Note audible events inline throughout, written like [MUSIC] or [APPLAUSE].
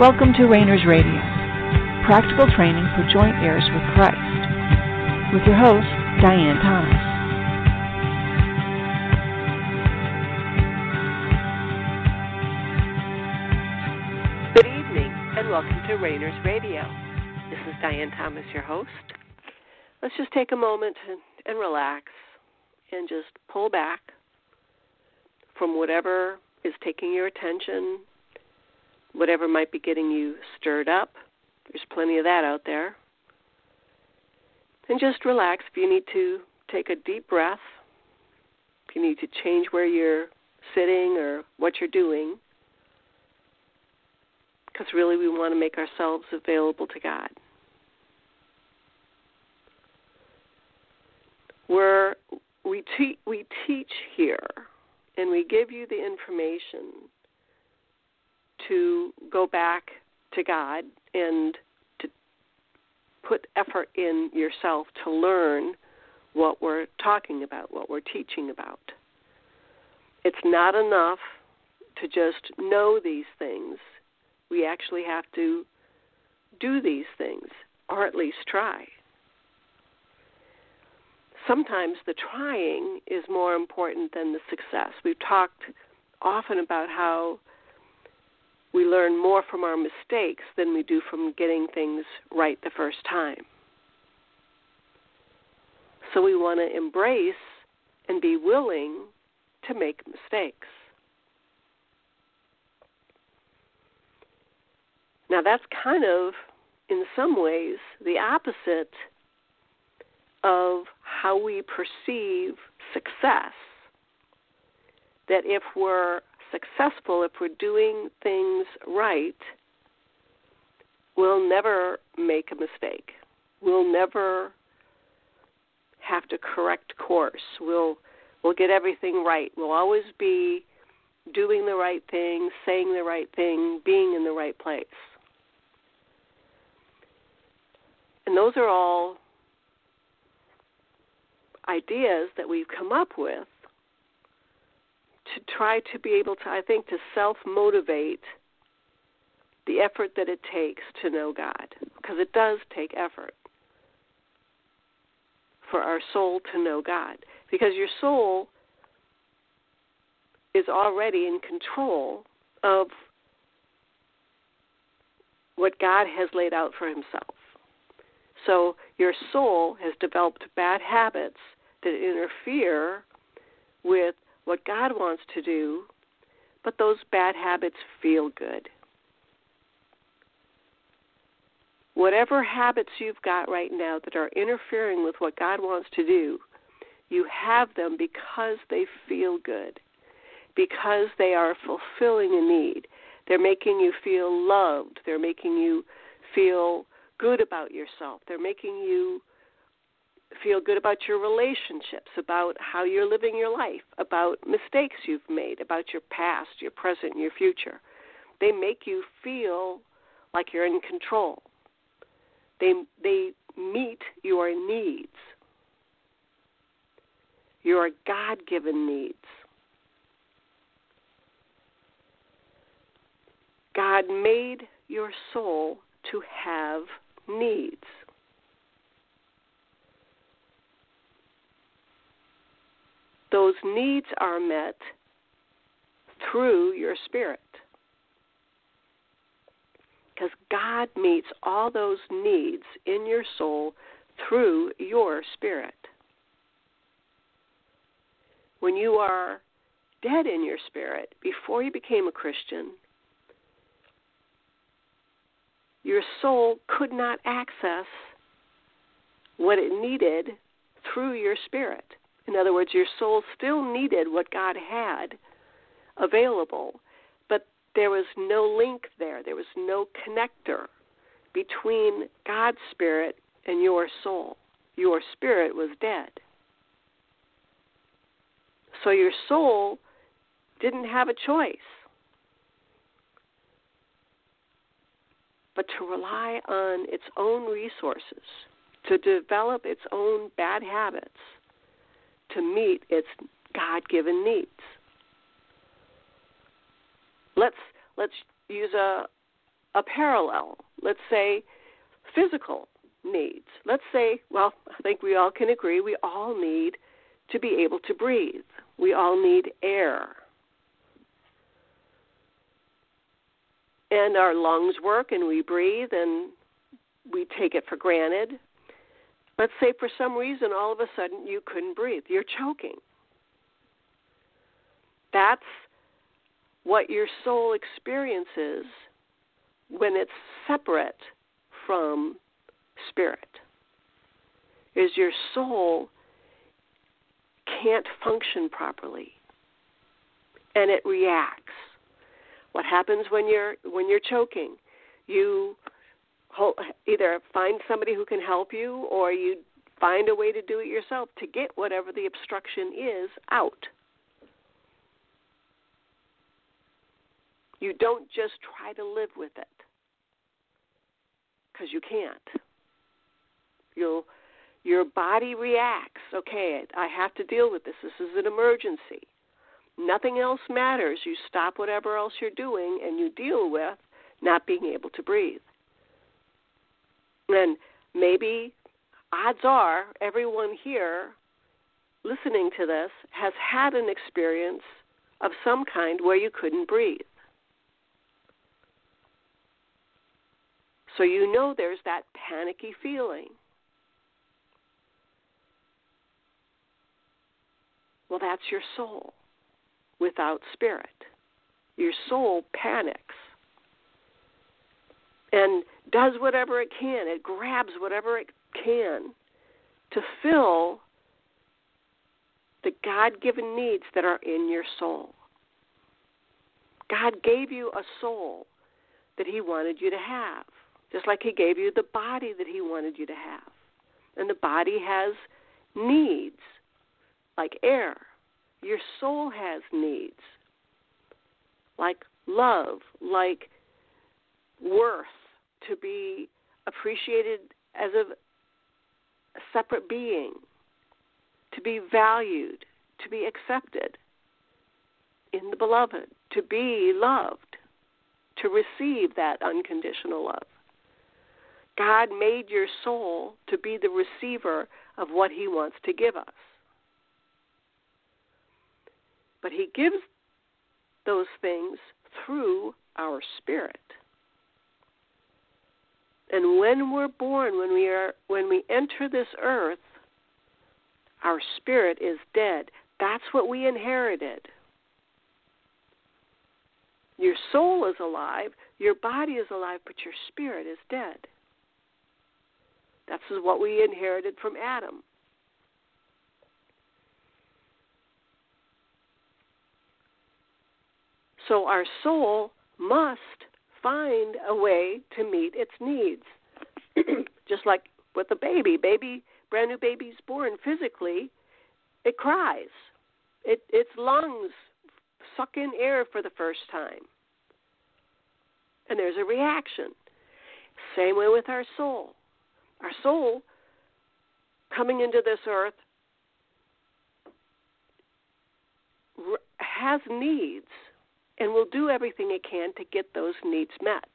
Welcome to Rainers Radio, practical training for joint heirs with Christ, with your host, Diane Thomas. Good evening, and welcome to Rainers Radio. This is Diane Thomas, your host. Let's just take a moment and, and relax and just pull back from whatever is taking your attention, whatever might be getting you stirred up. There's plenty of that out there. And just relax if you need to take a deep breath, if you need to change where you're sitting or what you're doing, because really we want to make ourselves available to God. We're, we, te- we teach here and we give you the information to go back to God and to put effort in yourself to learn what we're talking about, what we're teaching about. It's not enough to just know these things. We actually have to do these things, or at least try. Sometimes the trying is more important than the success. We've talked often about how we learn more from our mistakes than we do from getting things right the first time. So we want to embrace and be willing to make mistakes. Now, that's kind of, in some ways, the opposite of how we perceive success. That if we're successful, if we're doing things right, we'll never make a mistake. We'll never have to correct course. We'll we'll get everything right. We'll always be doing the right thing, saying the right thing, being in the right place. And those are all ideas that we've come up with to try to be able to, I think, to self motivate the effort that it takes to know God. Because it does take effort for our soul to know God. Because your soul is already in control of what God has laid out for Himself. So your soul has developed bad habits that interfere with what God wants to do, but those bad habits feel good. Whatever habits you've got right now that are interfering with what God wants to do, you have them because they feel good, because they are fulfilling a need. They're making you feel loved, they're making you feel good about yourself, they're making you feel good about your relationships, about how you're living your life, about mistakes you've made, about your past, your present, and your future. They make you feel like you're in control. They they meet your needs. Your God-given needs. God made your soul to have needs. Those needs are met through your spirit. Because God meets all those needs in your soul through your spirit. When you are dead in your spirit, before you became a Christian, your soul could not access what it needed through your spirit. In other words, your soul still needed what God had available, but there was no link there. There was no connector between God's spirit and your soul. Your spirit was dead. So your soul didn't have a choice but to rely on its own resources, to develop its own bad habits to meet its God-given needs. Let's let's use a a parallel. Let's say physical needs. Let's say, well, I think we all can agree we all need to be able to breathe. We all need air. And our lungs work and we breathe and we take it for granted. Let's say for some reason all of a sudden you couldn't breathe, you're choking. That's what your soul experiences when it's separate from spirit. Is your soul can't function properly and it reacts. What happens when you're when you're choking? You either find somebody who can help you or you find a way to do it yourself to get whatever the obstruction is out. You don't just try to live with it because you can't. You'll your body reacts. Okay, I have to deal with this. This is an emergency. Nothing else matters. You stop whatever else you're doing and you deal with not being able to breathe. And maybe odds are everyone here listening to this has had an experience of some kind where you couldn't breathe. So you know there's that panicky feeling. Well, that's your soul without spirit. Your soul panics and does whatever it can. It grabs whatever it can to fill the God given needs that are in your soul. God gave you a soul that He wanted you to have, just like He gave you the body that He wanted you to have. And the body has needs like air. Your soul has needs like love, like worth, to be appreciated as a, separate being, to be valued, to be accepted in the beloved, to be loved, to receive that unconditional love. God made your soul to be the receiver of what He wants to give us. But He gives those things through our spirit. And when we're born, when we are when we enter this earth, our spirit is dead. That's what we inherited. Your soul is alive, your body is alive, but your spirit is dead. That's what we inherited from Adam. So our soul must find a way to meet its needs. [CLEARS THROAT] Just like with a baby, baby, brand new baby's born physically, it cries. It its lungs suck in air for the first time. And there's a reaction. Same way with our soul. Our soul coming into this earth has needs and will do everything it can to get those needs met.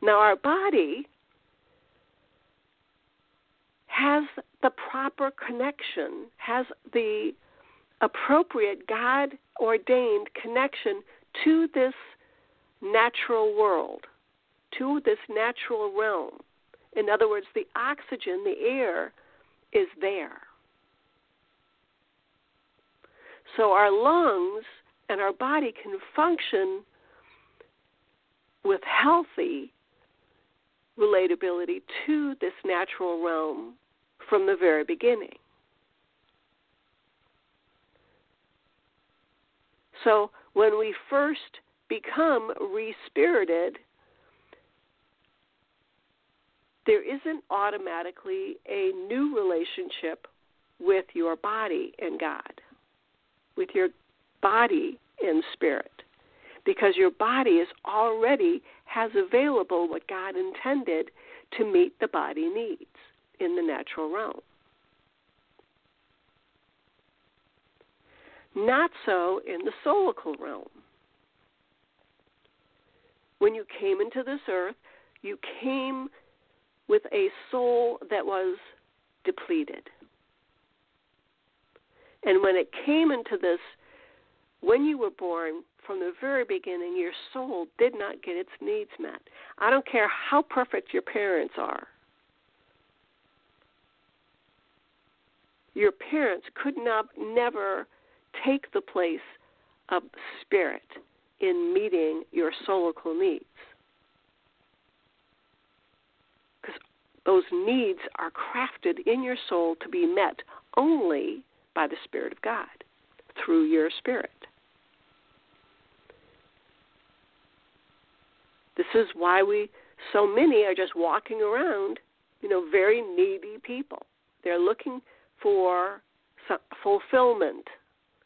Now, our body has the proper connection, has the appropriate God ordained connection to this natural world, to this natural realm. In other words, the oxygen, the air, is there. So our lungs and our body can function with healthy relatability to this natural realm from the very beginning. So when we first become respirited, there isn't automatically a new relationship with your body and God, with your body and spirit because your body is already has available what God intended to meet the body needs in the natural realm. Not so in the soulical realm. when you came into this earth, you came with a soul that was depleted. And when it came into this, when you were born, from the very beginning, your soul did not get its needs met. I don't care how perfect your parents are. Your parents could not never take the place of spirit in meeting your soulical needs. Because those needs are crafted in your soul to be met only by the Spirit of God through your spirit. This is why we so many are just walking around, you know, very needy people. They're looking for fulfillment,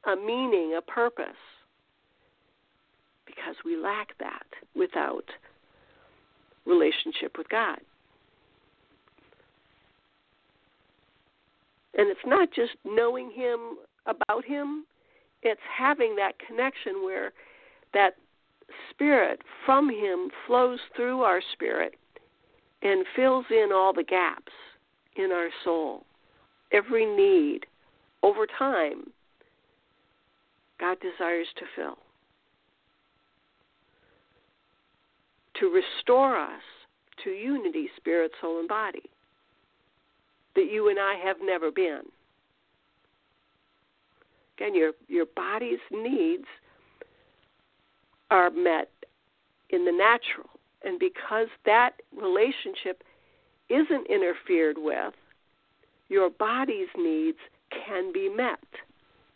a meaning, a purpose, because we lack that without relationship with God. And it's not just knowing Him about Him, it's having that connection where that Spirit from Him flows through our spirit and fills in all the gaps in our soul, every need over time. God desires to fill. To restore us to unity, spirit, soul, and body that you and I have never been. Again, your your body's needs are met in the natural, and because that relationship isn't interfered with, your body's needs can be met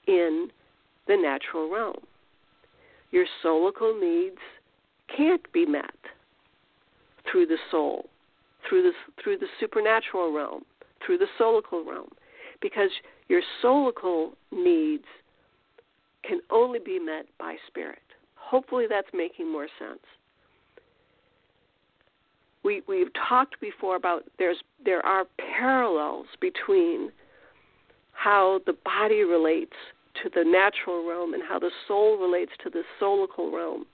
in the natural realm. Your soulical needs can't be met through the soul, through the through the supernatural realm through the soulical realm because your soulical needs can only be met by spirit. Hopefully that's making more sense. We we've talked before about there's there are parallels between how the body relates to the natural realm and how the soul relates to the soulical realm.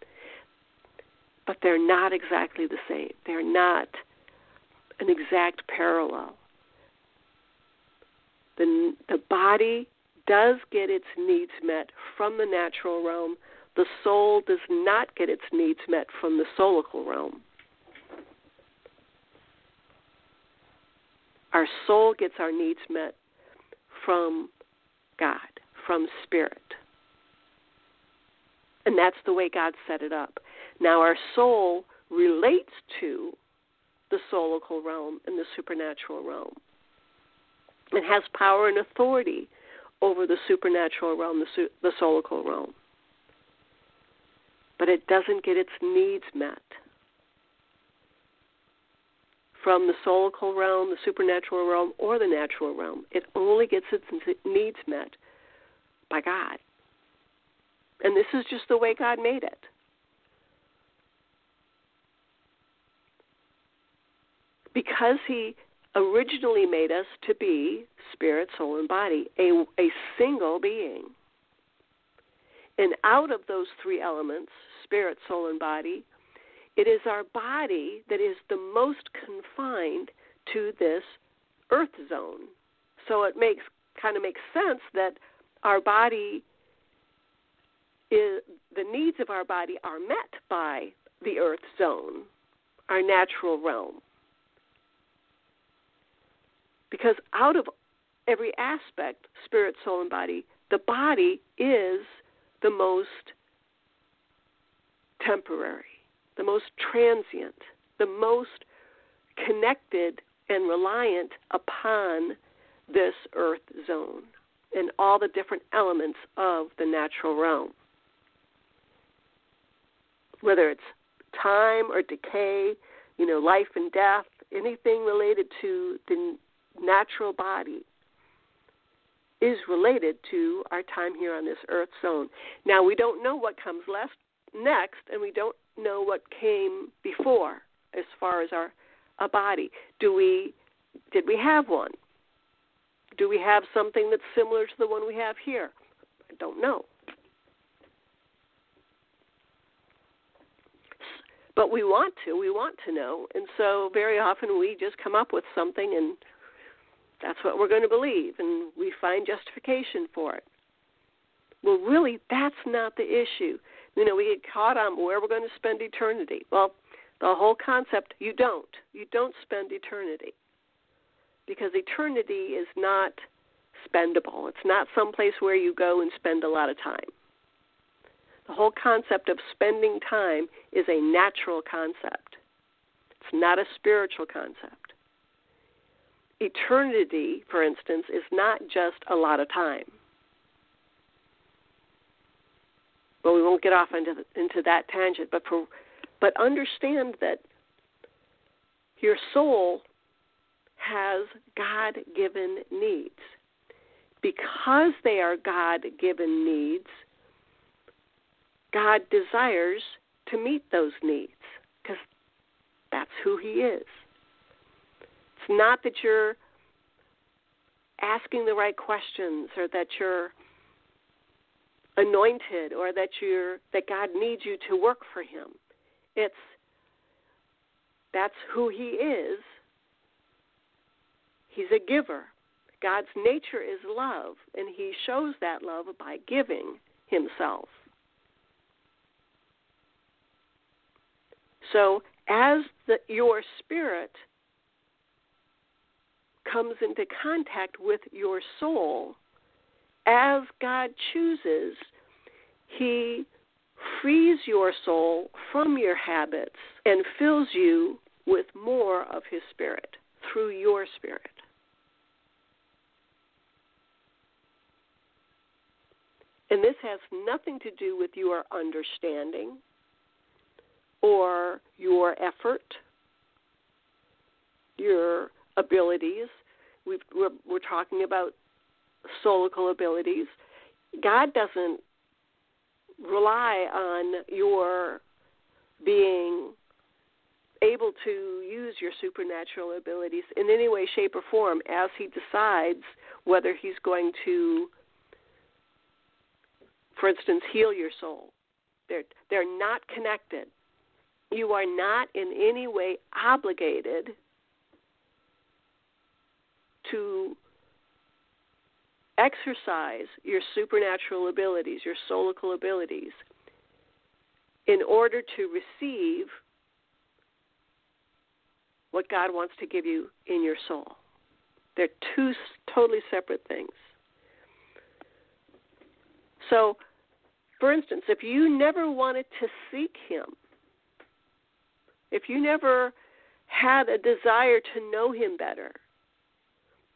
But they're not exactly the same. They're not an exact parallel the, the body does get its needs met from the natural realm. The soul does not get its needs met from the soulical realm. Our soul gets our needs met from God, from Spirit. And that's the way God set it up. Now, our soul relates to the soulical realm and the supernatural realm. It has power and authority over the supernatural realm, the, su- the soulical realm. But it doesn't get its needs met. From the soulical realm, the supernatural realm, or the natural realm, it only gets its needs met by God. And this is just the way God made it. Because He originally made us to be spirit, soul, and body, a, a single being. And out of those three elements, spirit, soul, and body, it is our body that is the most confined to this earth zone. So it makes kind of makes sense that our body is the needs of our body are met by the earth zone, our natural realm. Because out of every aspect, spirit, soul, and body, the body is the most temporary, the most transient, the most connected and reliant upon this earth zone and all the different elements of the natural realm. Whether it's time or decay, you know, life and death, anything related to the natural body is related to our time here on this earth zone. Now, we don't know what comes left next, and we don't know what came before as far as our a body. Do we did we have one? Do we have something that's similar to the one we have here? I don't know. but we want to. We want to know, and so very often we just come up with something, and that's what we're going to believe, and we find justification for it. Well, really, that's not the issue. You know, we get caught on where we're going to spend eternity. Well, the whole concept, you don't. You don't spend eternity. Because eternity is not spendable. It's not some place where you go and spend a lot of time. The whole concept of spending time is a natural concept. It's not a spiritual concept. Eternity, for instance, is not just a lot of time. But we won't get off into the, into that tangent. But for but understand that your soul has God given needs. Because they are God given needs, God desires to meet those needs because that's who He is. It's not that you're asking the right questions or that you're anointed or that you're that God needs you to work for him. It's that's who he is. He's a giver. God's nature is love, and he shows that love by giving himself. So, as the, your spirit comes into contact with your soul, as God chooses, He frees your soul from your habits and fills you with more of His Spirit through your spirit. And this has nothing to do with your understanding or your effort, your abilities. we are talking about soulical abilities. God doesn't rely on your being able to use your supernatural abilities in any way, shape, or form as He decides whether He's going to, for instance, heal your soul. They're, they're not connected. You are not in any way obligated to exercise your supernatural abilities, your soulical abilities, in order to receive what God wants to give you in your soul. They're two totally separate things. So, for instance, if you never wanted to seek Him, if you never had a desire to know Him better,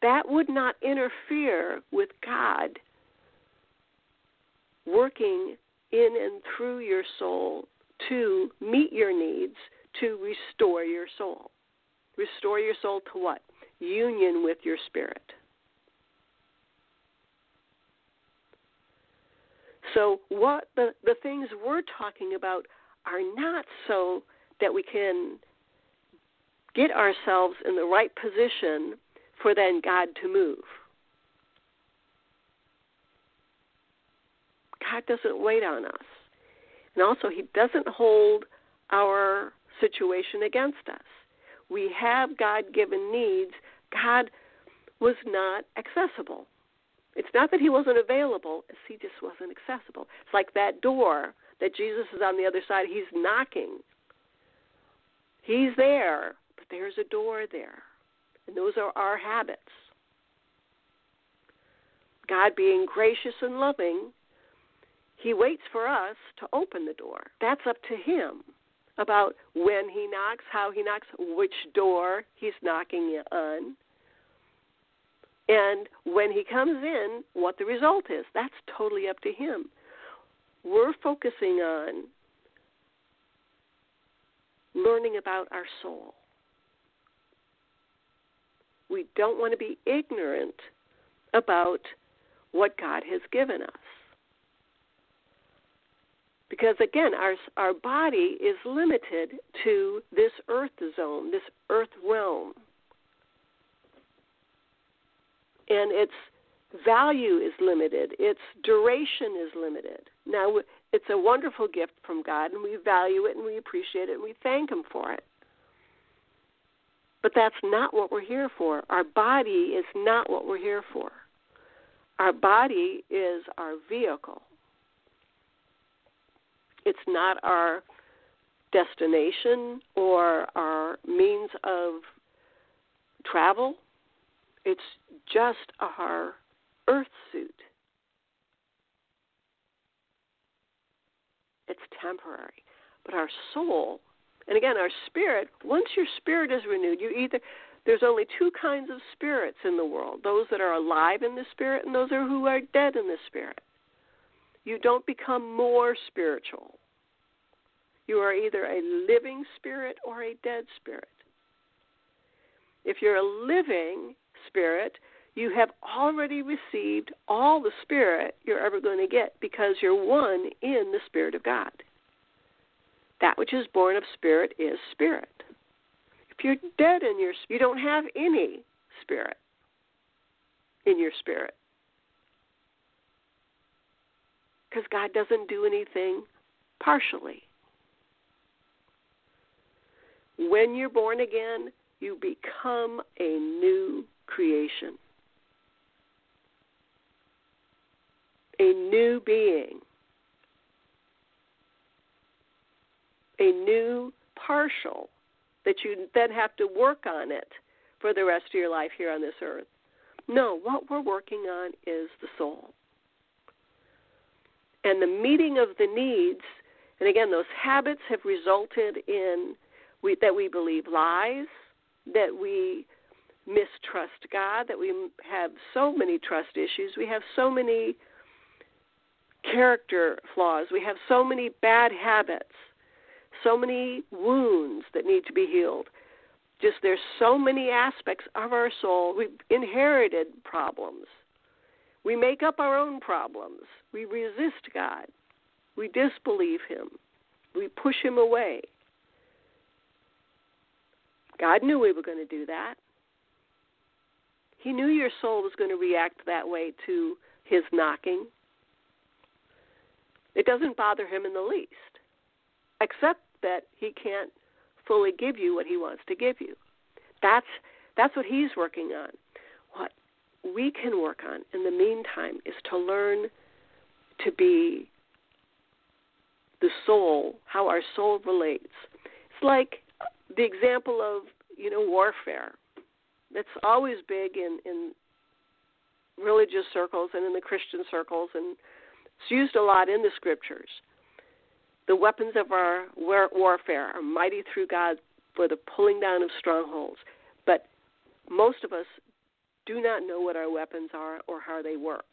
that would not interfere with God working in and through your soul to meet your needs, to restore your soul. Restore your soul to what? Union with your spirit. So, what the, the things we're talking about are not so that we can get ourselves in the right position for then God to move. God doesn't wait on us. And also, He doesn't hold our situation against us. We have God given needs. God was not accessible. It's not that He wasn't available, it's He just wasn't accessible. It's like that door that Jesus is on the other side. He's knocking. He's there, but there's a door there. And those are our habits. God being gracious and loving, He waits for us to open the door. That's up to Him about when He knocks, how He knocks, which door He's knocking on, and when He comes in, what the result is. That's totally up to Him. We're focusing on learning about our soul. We don't want to be ignorant about what God has given us. Because again, our, our body is limited to this earth zone, this earth realm. And its value is limited, its duration is limited. Now, it's a wonderful gift from God, and we value it and we appreciate it and we thank Him for it. But that's not what we're here for. Our body is not what we're here for. Our body is our vehicle. It's not our destination or our means of travel. It's just our earth suit. It's temporary. But our soul, and again, our spirit, once your spirit is renewed, you either there's only two kinds of spirits in the world those that are alive in the spirit and those are who are dead in the spirit. You don't become more spiritual. You are either a living spirit or a dead spirit. If you're a living spirit, you have already received all the spirit you're ever going to get because you're one in the Spirit of God. That which is born of spirit is spirit. If you're dead in your you don't have any spirit in your spirit. Because God doesn't do anything partially. When you're born again, you become a new creation, a new being, a new partial that you then have to work on it for the rest of your life here on this earth. No, what we're working on is the soul. And the meeting of the needs, and again, those habits have resulted in we, that we believe lies, that we mistrust God, that we have so many trust issues, we have so many character flaws, we have so many bad habits, so many wounds that need to be healed. Just there's so many aspects of our soul. We've inherited problems. We make up our own problems. We resist God. We disbelieve Him. We push Him away. God knew we were going to do that. He knew your soul was going to react that way to his knocking. It doesn't bother him in the least, except that he can't fully give you what he wants to give you. That's that's what he's working on. What we can work on in the meantime is to learn to be the soul, how our soul relates. It's like the example of you know warfare. That's always big in in religious circles and in the Christian circles, and it's used a lot in the scriptures. The weapons of our warfare are mighty through God for the pulling down of strongholds, but most of us do not know what our weapons are or how they work.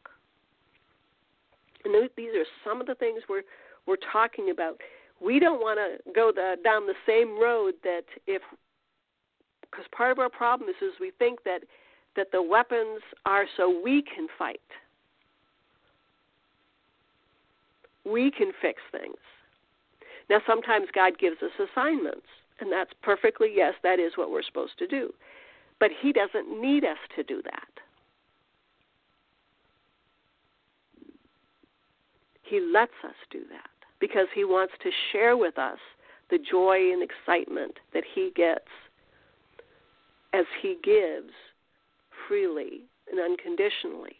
And these are some of the things we're we're talking about we don't want to go the, down the same road that if because part of our problem is, is we think that that the weapons are so we can fight. We can fix things. Now sometimes God gives us assignments, and that's perfectly yes, that is what we're supposed to do. But he doesn't need us to do that. He lets us do that because he wants to share with us the joy and excitement that he gets as he gives freely and unconditionally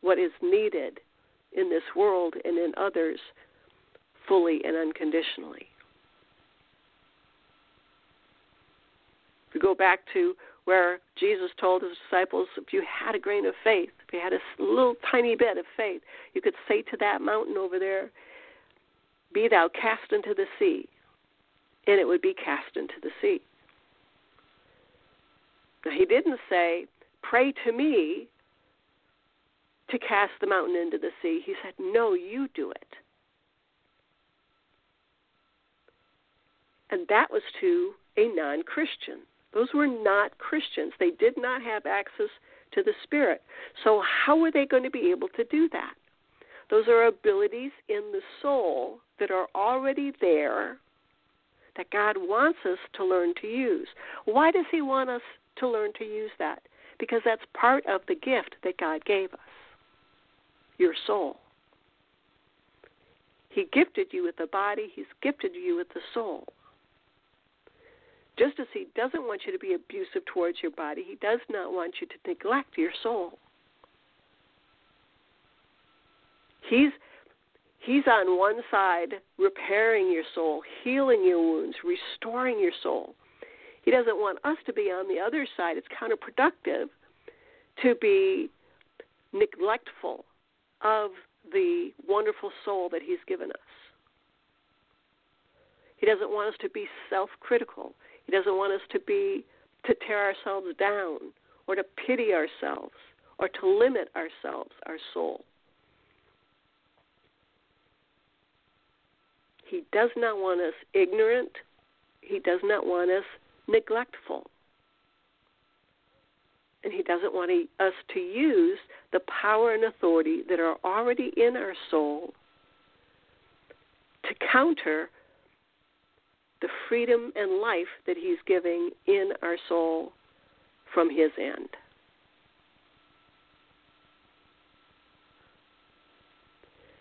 what is needed in this world and in others fully and unconditionally. If we go back to where Jesus told his disciples, if you had a grain of faith, if you had a little tiny bit of faith, you could say to that mountain over there, be thou cast into the sea, and it would be cast into the sea. Now, he didn't say, Pray to me to cast the mountain into the sea. He said, No, you do it. And that was to a non Christian. Those were not Christians. They did not have access to the Spirit. So, how were they going to be able to do that? Those are abilities in the soul that are already there that God wants us to learn to use. Why does He want us to learn to use that? Because that's part of the gift that God gave us your soul. He gifted you with the body, He's gifted you with the soul. Just as He doesn't want you to be abusive towards your body, He does not want you to neglect your soul. He's He's on one side repairing your soul, healing your wounds, restoring your soul. He doesn't want us to be on the other side. It's counterproductive to be neglectful of the wonderful soul that He's given us. He doesn't want us to be self critical. He doesn't want us to be to tear ourselves down or to pity ourselves or to limit ourselves, our soul. He does not want us ignorant. He does not want us neglectful. And He doesn't want us to use the power and authority that are already in our soul to counter the freedom and life that He's giving in our soul from His end.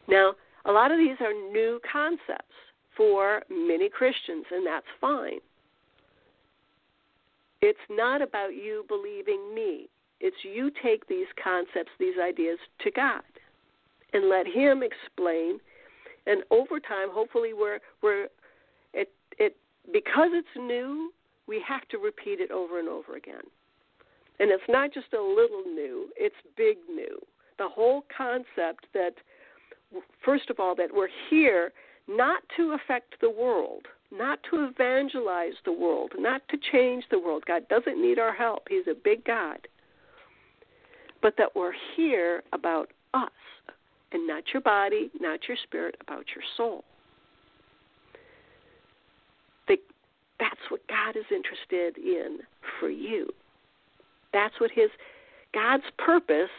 Now, a lot of these are new concepts for many Christians, and that's fine. It's not about you believing me. It's you take these concepts, these ideas to God and let him explain and over time hopefully we're we're because it's new, we have to repeat it over and over again. And it's not just a little new, it's big new. The whole concept that first of all that we're here not to affect the world not to evangelize the world, not to change the world. God doesn't need our help, He's a big God. But that we're here about us and not your body, not your spirit, about your soul. That's what God is interested in for you. That's what His God's purpose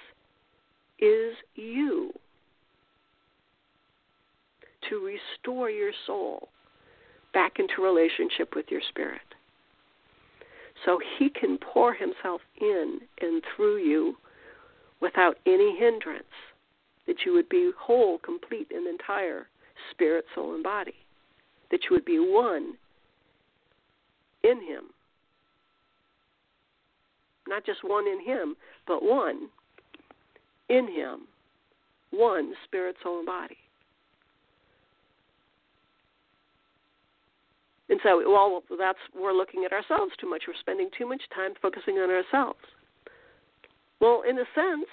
is you to restore your soul back into relationship with your spirit. So he can pour himself in and through you without any hindrance, that you would be whole, complete, and entire spirit, soul, and body, that you would be one in him. Not just one in him, but one in him, one spirit, soul, and body. And so, well, that's we're looking at ourselves too much. We're spending too much time focusing on ourselves. Well, in a sense,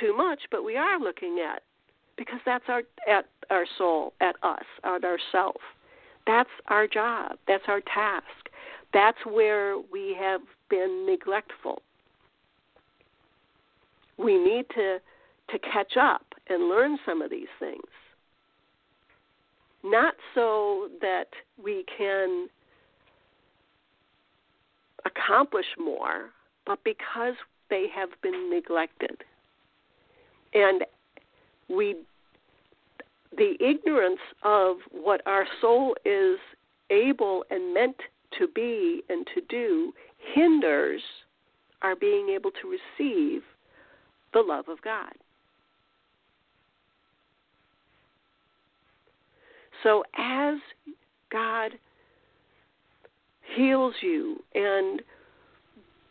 too much, but we are looking at because that's our at our soul, at us, at ourself. That's our job. That's our task. That's where we have been neglectful. We need to to catch up and learn some of these things not so that we can accomplish more, but because they have been neglected. And we the ignorance of what our soul is able and meant to be and to do hinders our being able to receive the love of God. So as God heals you and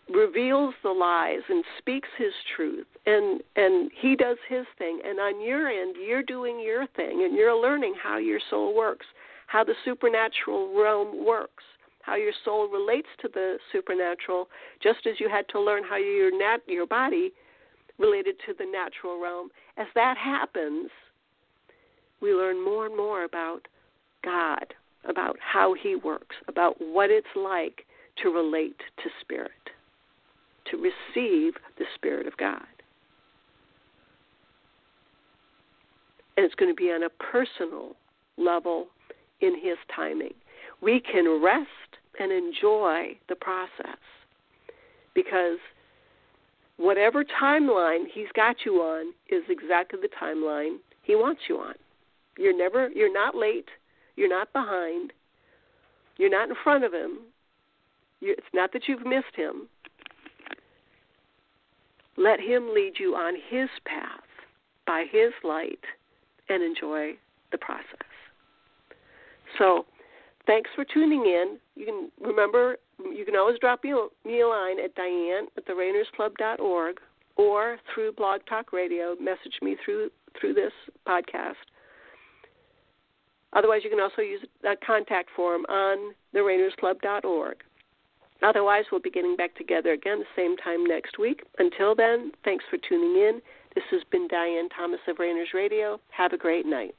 reveals the lies and speaks his truth and and he does his thing and on your end you're doing your thing and you're learning how your soul works how the supernatural realm works how your soul relates to the supernatural just as you had to learn how your nat your body related to the natural realm as that happens we learn more and more about God, about how He works, about what it's like to relate to Spirit, to receive the Spirit of God. And it's going to be on a personal level in His timing. We can rest and enjoy the process because whatever timeline He's got you on is exactly the timeline He wants you on. You're never you're not late, you're not behind, you're not in front of him. You're, it's not that you've missed him. Let him lead you on his path by his light and enjoy the process. So, thanks for tuning in. You can remember you can always drop me a line at Diane at the org or through Blog Talk Radio. Message me through through this podcast. Otherwise, you can also use a contact form on org. Otherwise, we'll be getting back together again the same time next week. Until then, thanks for tuning in. This has been Diane Thomas of Rainers Radio. Have a great night.